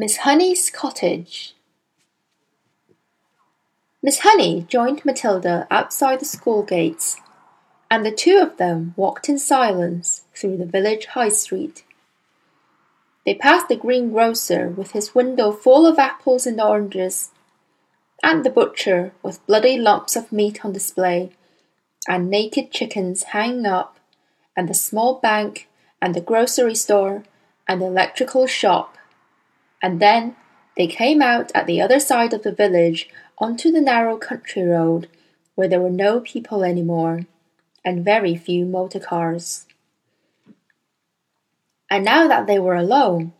Miss Honey's cottage. Miss Honey joined Matilda outside the school gates, and the two of them walked in silence through the village high street. They passed the greengrocer with his window full of apples and oranges, and the butcher with bloody lumps of meat on display, and naked chickens hanging up, and the small bank, and the grocery store, and the electrical shop and then they came out at the other side of the village onto the narrow country road where there were no people any more, and very few motor cars. And now that they were alone,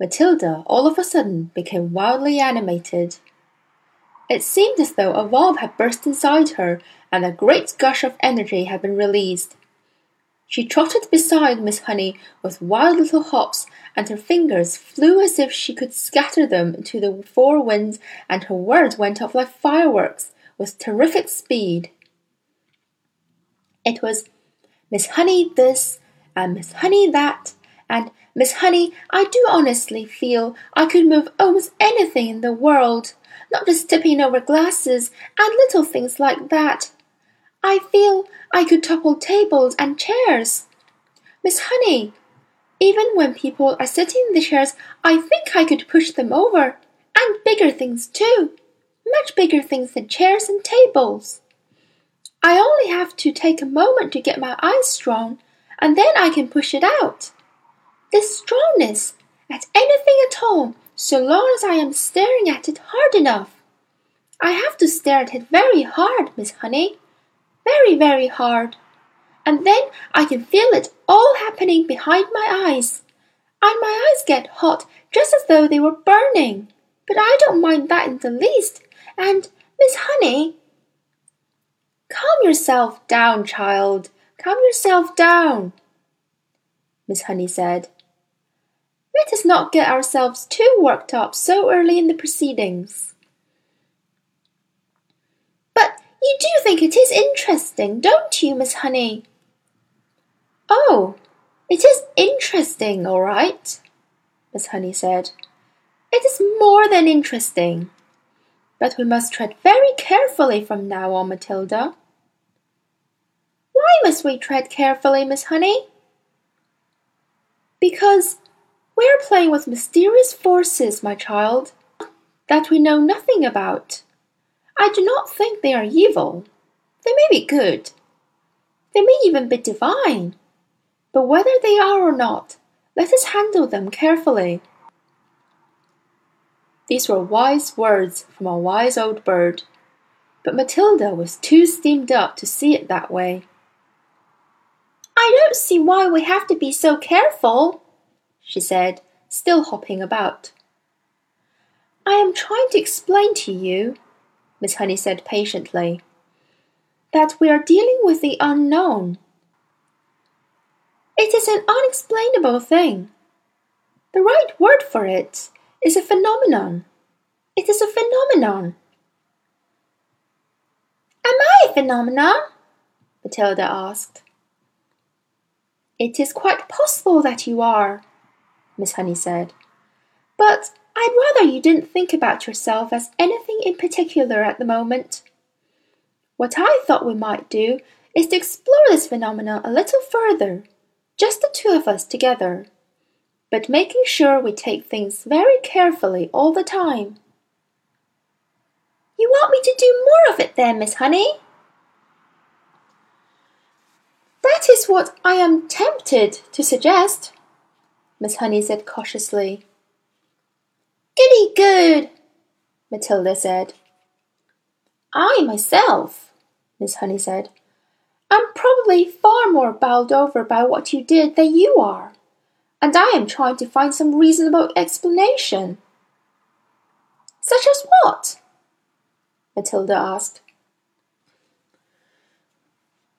Matilda all of a sudden became wildly animated. It seemed as though a valve had burst inside her and a great gush of energy had been released. She trotted beside Miss Honey with wild little hops, and her fingers flew as if she could scatter them to the four winds, and her words went off like fireworks with terrific speed. It was Miss Honey this, and Miss Honey that, and Miss Honey, I do honestly feel I could move almost anything in the world, not just tipping over glasses and little things like that. I feel I could topple tables and chairs. Miss Honey, even when people are sitting in the chairs, I think I could push them over. And bigger things too. Much bigger things than chairs and tables. I only have to take a moment to get my eyes strong, and then I can push it out. This strongness at anything at all, so long as I am staring at it hard enough. I have to stare at it very hard, Miss Honey very, very hard. And then I can feel it all happening behind my eyes. And my eyes get hot just as though they were burning. But I don't mind that in the least. And, Miss Honey, calm yourself down, child. Calm yourself down, Miss Honey said. Let us not get ourselves too worked up so early in the proceedings. You do think it is interesting, don't you, Miss Honey? Oh, it is interesting, all right, Miss Honey said. It is more than interesting. But we must tread very carefully from now on, Matilda. Why must we tread carefully, Miss Honey? Because we are playing with mysterious forces, my child, that we know nothing about. I do not think they are evil. They may be good. They may even be divine. But whether they are or not, let us handle them carefully. These were wise words from a wise old bird, but Matilda was too steamed up to see it that way. I don't see why we have to be so careful, she said, still hopping about. I am trying to explain to you Miss Honey said patiently, that we are dealing with the unknown. It is an unexplainable thing. The right word for it is a phenomenon. It is a phenomenon. Am I a phenomenon? Matilda asked. It is quite possible that you are, Miss Honey said. But I'd rather you didn't think about yourself as anything in particular at the moment. What I thought we might do is to explore this phenomenon a little further, just the two of us together, but making sure we take things very carefully all the time. You want me to do more of it then, Miss Honey? That is what I am tempted to suggest, Miss Honey said cautiously. Good, Matilda said. I myself, Miss Honey said, am probably far more bowled over by what you did than you are, and I am trying to find some reasonable explanation. Such as what? Matilda asked.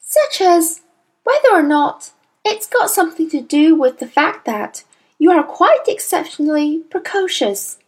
Such as whether or not it's got something to do with the fact that you are quite exceptionally precocious.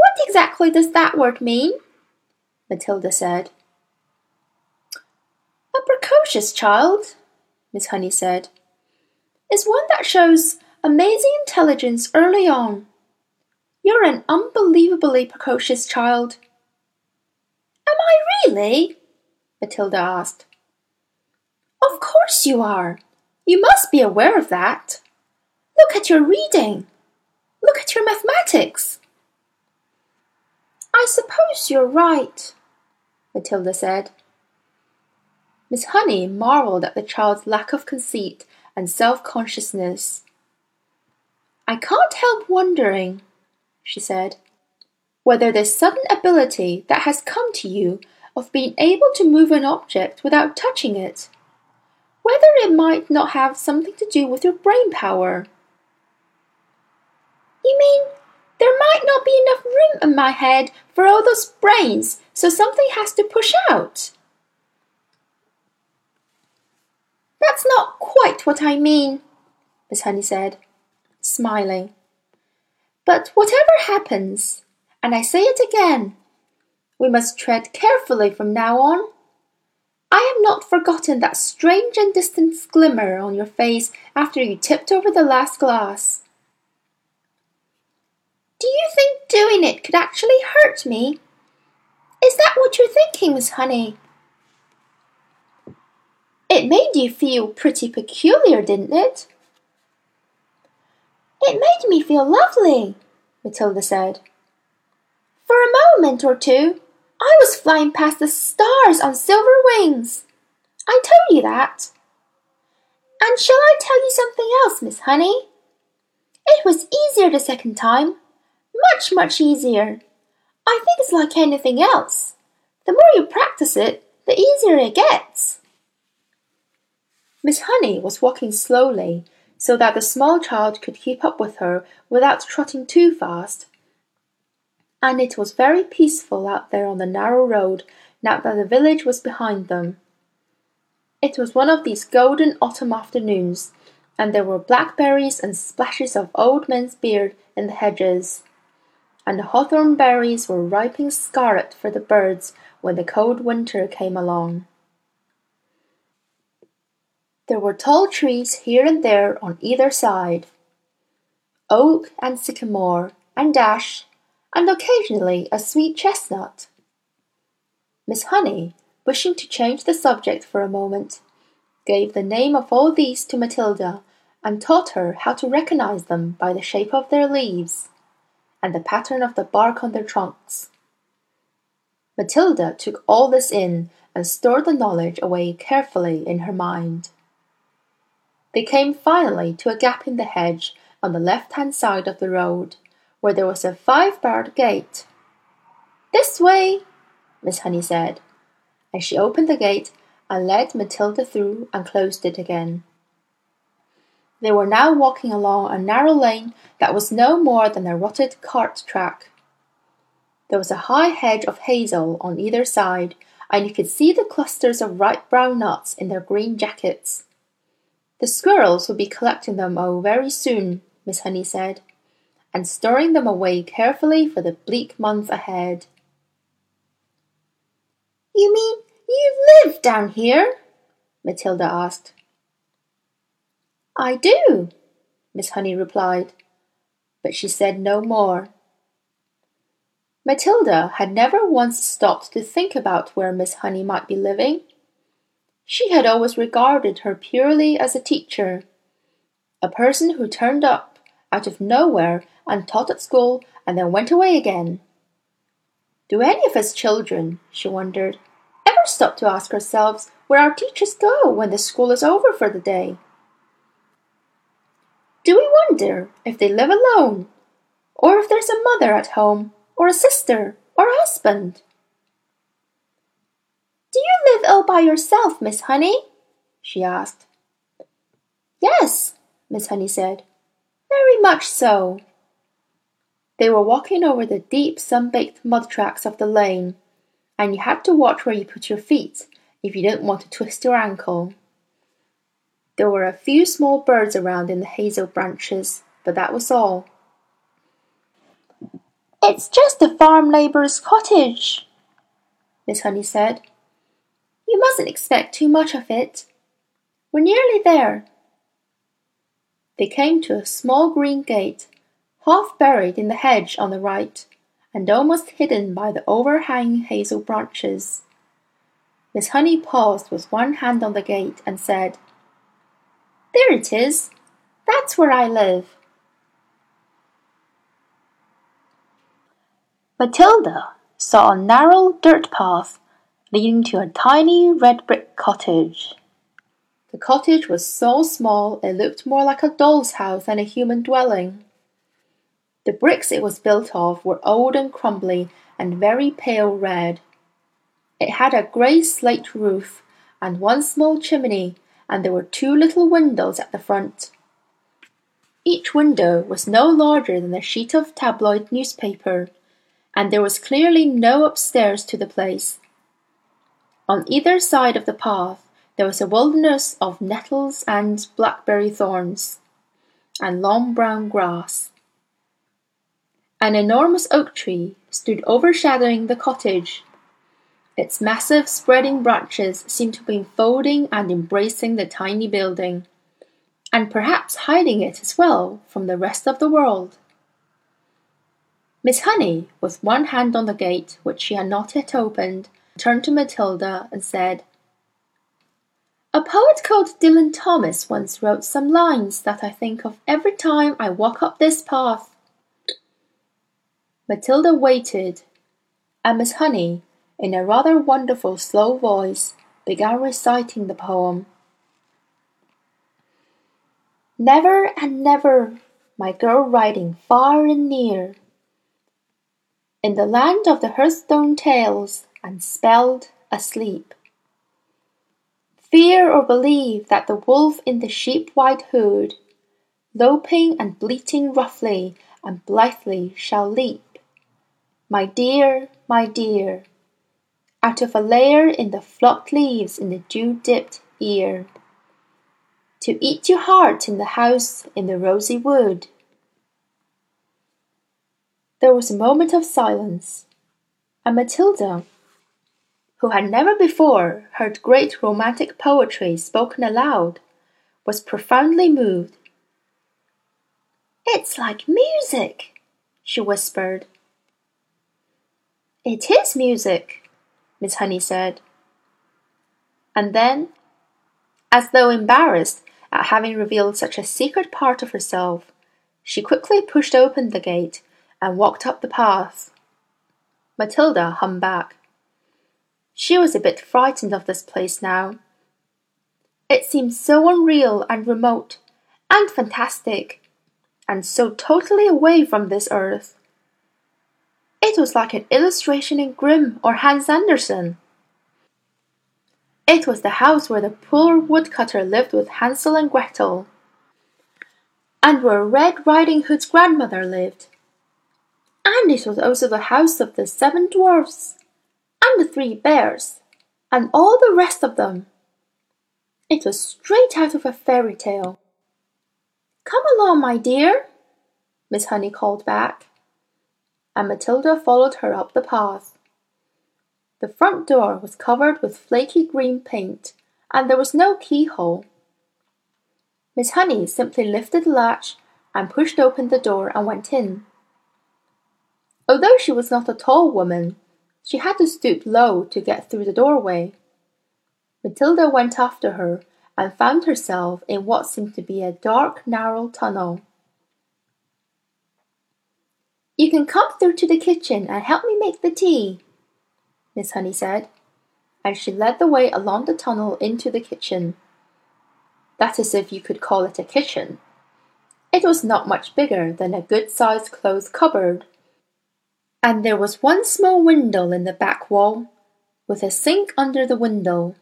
What exactly does that word mean? Matilda said. A precocious child, Miss Honey said, is one that shows amazing intelligence early on, You're an unbelievably precocious child. Am I really? Matilda asked. Of course you are. You must be aware of that. Look at your reading. Look at your mathematics. I suppose you're right, Matilda said. Miss Honey marvelled at the child's lack of conceit and self consciousness. I can't help wondering, she said, whether this sudden ability that has come to you of being able to move an object without touching it, whether it might not have something to do with your brain power. You mean there might not be enough room in my head for all those brains, so something has to push out? That's not quite what I mean, Miss Honey said, smiling. But whatever happens, and I say it again, we must tread carefully from now on. I have not forgotten that strange and distant glimmer on your face after you tipped over the last glass. Do you think doing it could actually hurt me? Is that what you're thinking, Miss Honey? It made you feel pretty peculiar, didn't it? It made me feel lovely, Matilda said. For a moment or two, I was flying past the stars on silver wings. I told you that. And shall I tell you something else, Miss Honey? It was easier the second time. Much, much easier. I think it's like anything else. The more you practice it, the easier it gets. Miss Honey was walking slowly so that the small child could keep up with her without trotting too fast. And it was very peaceful out there on the narrow road now that the village was behind them. It was one of these golden autumn afternoons, and there were blackberries and splashes of old men's beard in the hedges and the hawthorn berries were ripening scarlet for the birds when the cold winter came along. There were tall trees here and there on either side oak and sycamore and ash, and occasionally a sweet chestnut. Miss Honey, wishing to change the subject for a moment, gave the name of all these to Matilda and taught her how to recognize them by the shape of their leaves and the pattern of the bark on their trunks. Matilda took all this in and stored the knowledge away carefully in her mind. They came finally to a gap in the hedge on the left hand side of the road, where there was a five barred gate. This way, Miss Honey said, and she opened the gate and led Matilda through and closed it again. They were now walking along a narrow lane that was no more than a rutted cart track. There was a high hedge of hazel on either side, and you could see the clusters of ripe brown nuts in their green jackets. The squirrels would be collecting them oh very soon, Miss Honey said, and storing them away carefully for the bleak months ahead. You mean you live down here? Matilda asked. I do, Miss Honey replied, but she said no more. Matilda had never once stopped to think about where Miss Honey might be living. She had always regarded her purely as a teacher, a person who turned up out of nowhere and taught at school and then went away again. Do any of us children, she wondered, ever stop to ask ourselves where our teachers go when the school is over for the day? Do we wonder if they live alone, or if there's a mother at home, or a sister, or a husband? Do you live all by yourself, Miss Honey? she asked. Yes, Miss Honey said. Very much so. They were walking over the deep sun-baked mud tracks of the lane, and you had to watch where you put your feet if you didn't want to twist your ankle. There were a few small birds around in the hazel branches, but that was all. It's just a farm labourer's cottage, Miss Honey said. You mustn't expect too much of it. We're nearly there. They came to a small green gate, half buried in the hedge on the right, and almost hidden by the overhanging hazel branches. Miss Honey paused with one hand on the gate and said, There it is. That's where I live. Matilda saw a narrow dirt path leading to a tiny red brick cottage. The cottage was so small it looked more like a doll's house than a human dwelling. The bricks it was built of were old and crumbly and very pale red. It had a grey slate roof and one small chimney, and there were two little windows at the front. Each window was no larger than a sheet of tabloid newspaper, and there was clearly no upstairs to the place. On either side of the path there was a wilderness of nettles and blackberry thorns, and long brown grass. An enormous oak tree stood overshadowing the cottage. Its massive spreading branches seemed to be enfolding and embracing the tiny building, and perhaps hiding it as well from the rest of the world. Miss Honey, with one hand on the gate, which she had not yet opened, turned to Matilda and said, A poet called Dylan Thomas once wrote some lines that I think of every time I walk up this path. Matilda waited, and Miss Honey, in a rather wonderful slow voice, began reciting the poem. Never and never, my girl riding far and near, in the land of the hearthstone tales, and spelled asleep. Fear or believe that the wolf in the sheep white hood, loping and bleating roughly and blithely, shall leap my dear, my dear, out of a lair in the flocked leaves in the dew dipped ear, to eat your heart in the house in the rosy wood. There was a moment of silence, and Matilda, who had never before heard great romantic poetry spoken aloud, was profoundly moved. It's like music, she whispered. It is music, Miss Honey said. And then, as though embarrassed at having revealed such a secret part of herself, she quickly pushed open the gate and walked up the path. Matilda hung back. She was a bit frightened of this place now. It seemed so unreal and remote and fantastic, and so totally away from this earth. It was like an illustration in Grimm or Hans Andersen. It was the house where the poor woodcutter lived with Hansel and Gretel, and where Red Riding Hood's grandmother lived. And it was also the house of the seven dwarfs, and the three bears, and all the rest of them. It was straight out of a fairy tale. Come along, my dear, Miss Honey called back and Matilda followed her up the path. The front door was covered with flaky green paint, and there was no keyhole. Miss Honey simply lifted the latch and pushed open the door and went in. Although she was not a tall woman, she had to stoop low to get through the doorway. Matilda went after her and found herself in what seemed to be a dark, narrow tunnel. You can come through to the kitchen and help me make the tea, Miss Honey said, and she led the way along the tunnel into the kitchen. That is if you could call it a kitchen. It was not much bigger than a good-sized clothes cupboard, and there was one small window in the back wall, with a sink under the window.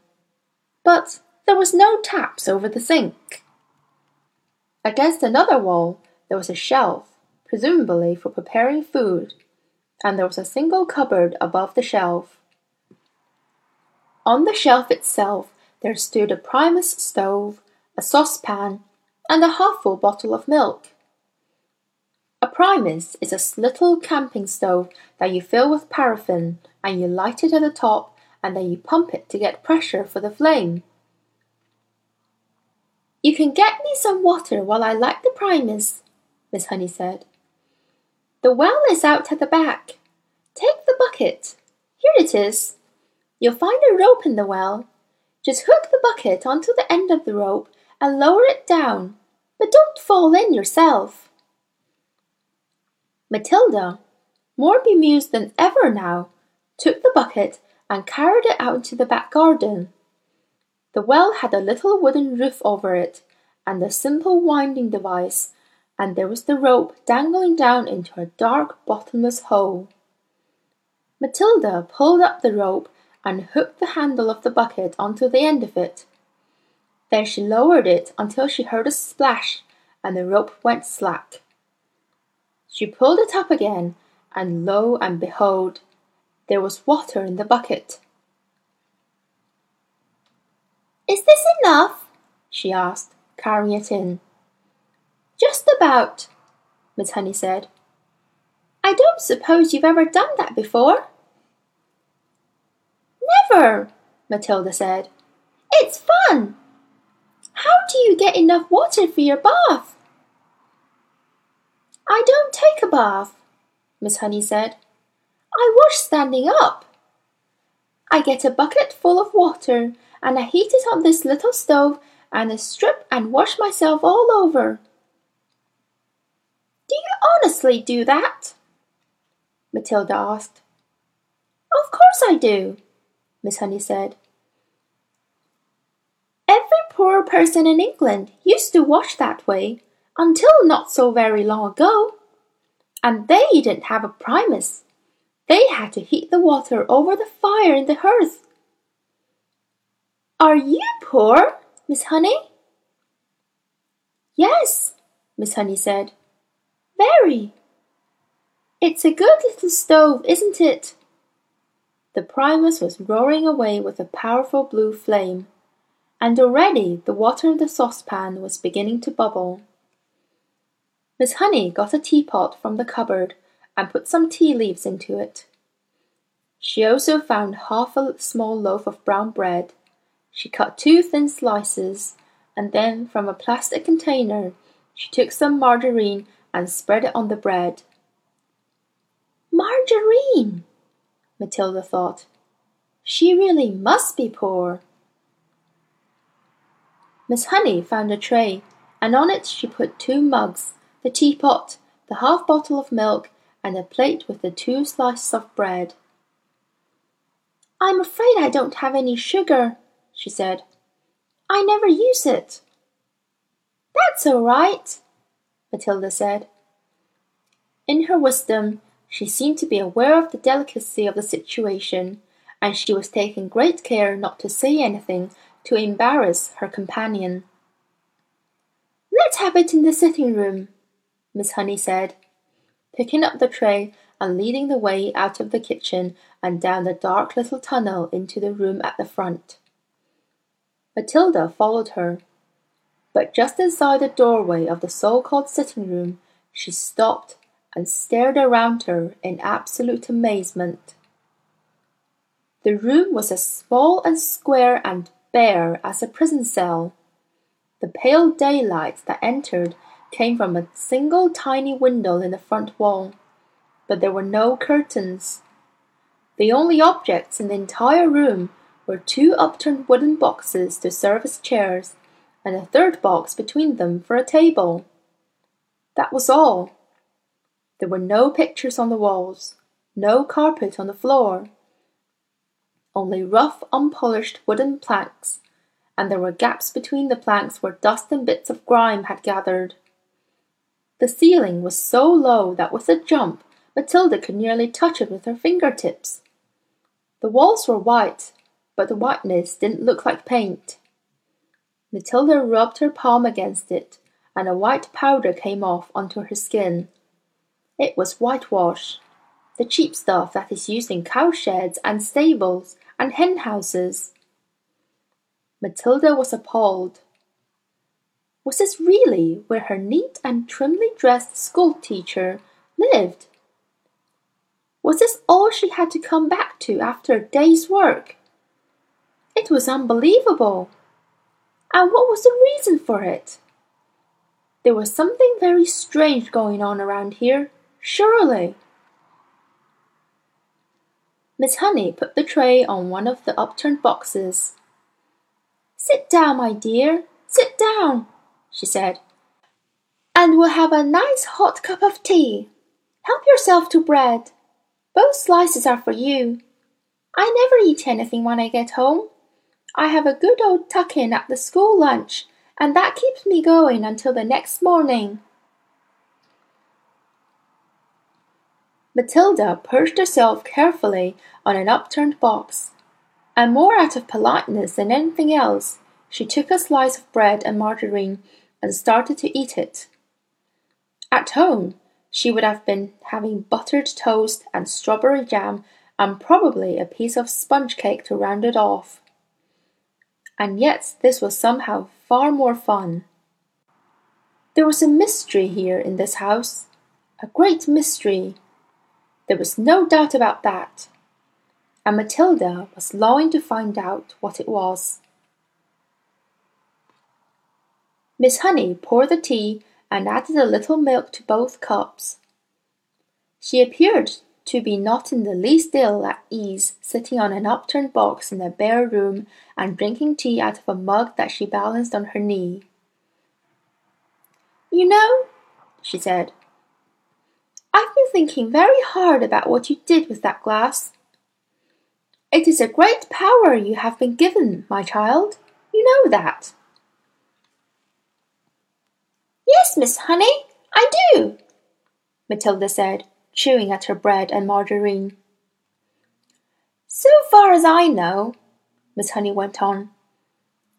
But there was no taps over the sink. Against another wall there was a shelf presumably for preparing food, and there was a single cupboard above the shelf. On the shelf itself there stood a Primus stove, a saucepan, and a half-full bottle of milk. A Primus is a little camping stove that you fill with paraffin and you light it at the top and then you pump it to get pressure for the flame. You can get me some water while I light the Primus, Miss Honey said The well is out at the back. Take the bucket. Here it is. You'll find a rope in the well. Just hook the bucket onto the end of the rope and lower it down, but don't fall in yourself. Matilda, more bemused than ever now, took the bucket and carried it out into the back garden. The well had a little wooden roof over it and a simple winding device, and there was the rope dangling down into a dark bottomless hole. Matilda pulled up the rope and hooked the handle of the bucket onto the end of it. Then she lowered it until she heard a splash and the rope went slack. She pulled it up again, and lo and behold, there was water in the bucket. Is this enough? she asked, carrying it in. Just about, Miss Honey said. I don't suppose you've ever done that before. Never, Matilda said. It's fun. How do you get enough water for your bath? I don't take a bath, Miss Honey said. I wash standing up. I get a bucket full of water and I heat it on this little stove and I strip and wash myself all over. Do you honestly do that? Matilda asked. Of course I do, Miss Honey said. Every poor person in England used to wash that way until not so very long ago. And they didn't have a primus. They had to heat the water over the fire in the hearth. Are you poor, Miss Honey? Yes, Miss Honey said. Very. It's a good little stove, isn't it? The Primus was roaring away with a powerful blue flame, and already the water in the saucepan was beginning to bubble. Miss Honey got a teapot from the cupboard and put some tea leaves into it. She also found half a small loaf of brown bread. She cut two thin slices, and then from a plastic container she took some margarine and spread it on the bread. Margarine! Matilda thought. She really must be poor. Miss Honey found a tray, and on it she put two mugs, the teapot, the half bottle of milk, and a plate with the two slices of bread. I'm afraid I don't have any sugar, she said. I never use it. That's all right, Matilda said. In her wisdom, she seemed to be aware of the delicacy of the situation, and she was taking great care not to say anything to embarrass her companion. Let's have it in the sitting room, Miss Honey said, picking up the tray and leading the way out of the kitchen and down the dark little tunnel into the room at the front. Matilda followed her, but just inside the doorway of the so-called sitting room, she stopped and stared around her in absolute amazement. The room was as small and square and bare as a prison cell. The pale daylight that entered came from a single tiny window in the front wall, but there were no curtains. The only objects in the entire room were two upturned wooden boxes to serve as chairs, and a third box between them for a table. That was all. There were no pictures on the walls, no carpet on the floor, only rough, unpolished wooden planks, and there were gaps between the planks where dust and bits of grime had gathered. The ceiling was so low that with a jump Matilda could nearly touch it with her fingertips. The walls were white, but the whiteness didn't look like paint. Matilda rubbed her palm against it, and a white powder came off onto her skin. It was whitewash, the cheap stuff that is used in cowsheds and stables and hen houses. Matilda was appalled. Was this really where her neat and trimly dressed school teacher lived? Was this all she had to come back to after a day's work? It was unbelievable. And what was the reason for it? There was something very strange going on around here surely. Miss Honey put the tray on one of the upturned boxes. Sit down, my dear, sit down, she said, and we'll have a nice hot cup of tea. Help yourself to bread. Both slices are for you. I never eat anything when I get home. I have a good old tuck in at the school lunch, and that keeps me going until the next morning. Matilda perched herself carefully on an upturned box, and more out of politeness than anything else, she took a slice of bread and margarine and started to eat it. At home, she would have been having buttered toast and strawberry jam and probably a piece of sponge cake to round it off. And yet this was somehow far more fun. There was a mystery here in this house, a great mystery there was no doubt about that, and Matilda was longing to find out what it was. Miss Honey poured the tea and added a little milk to both cups. She appeared to be not in the least ill at ease sitting on an upturned box in a bare room and drinking tea out of a mug that she balanced on her knee. You know, she said, I've been thinking very hard about what you did with that glass. It is a great power you have been given, my child. You know that. Yes, Miss Honey, I do, Matilda said, chewing at her bread and margarine. So far as I know, Miss Honey went on,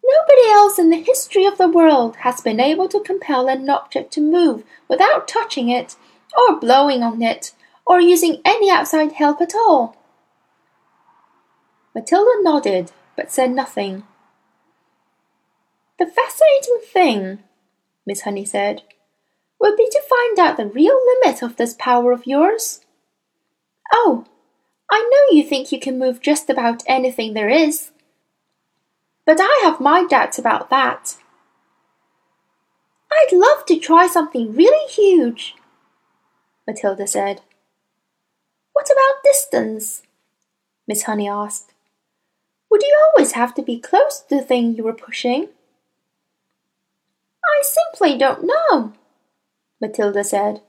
nobody else in the history of the world has been able to compel an object to move without touching it or blowing on it, or using any outside help at all. Matilda nodded, but said nothing. The fascinating thing, Miss Honey said, would be to find out the real limit of this power of yours. Oh, I know you think you can move just about anything there is, but I have my doubts about that. I'd love to try something really huge, Matilda said. What about distance? Miss Honey asked. Would you always have to be close to the thing you were pushing? I simply don't know, Matilda said.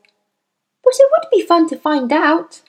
But it would be fun to find out.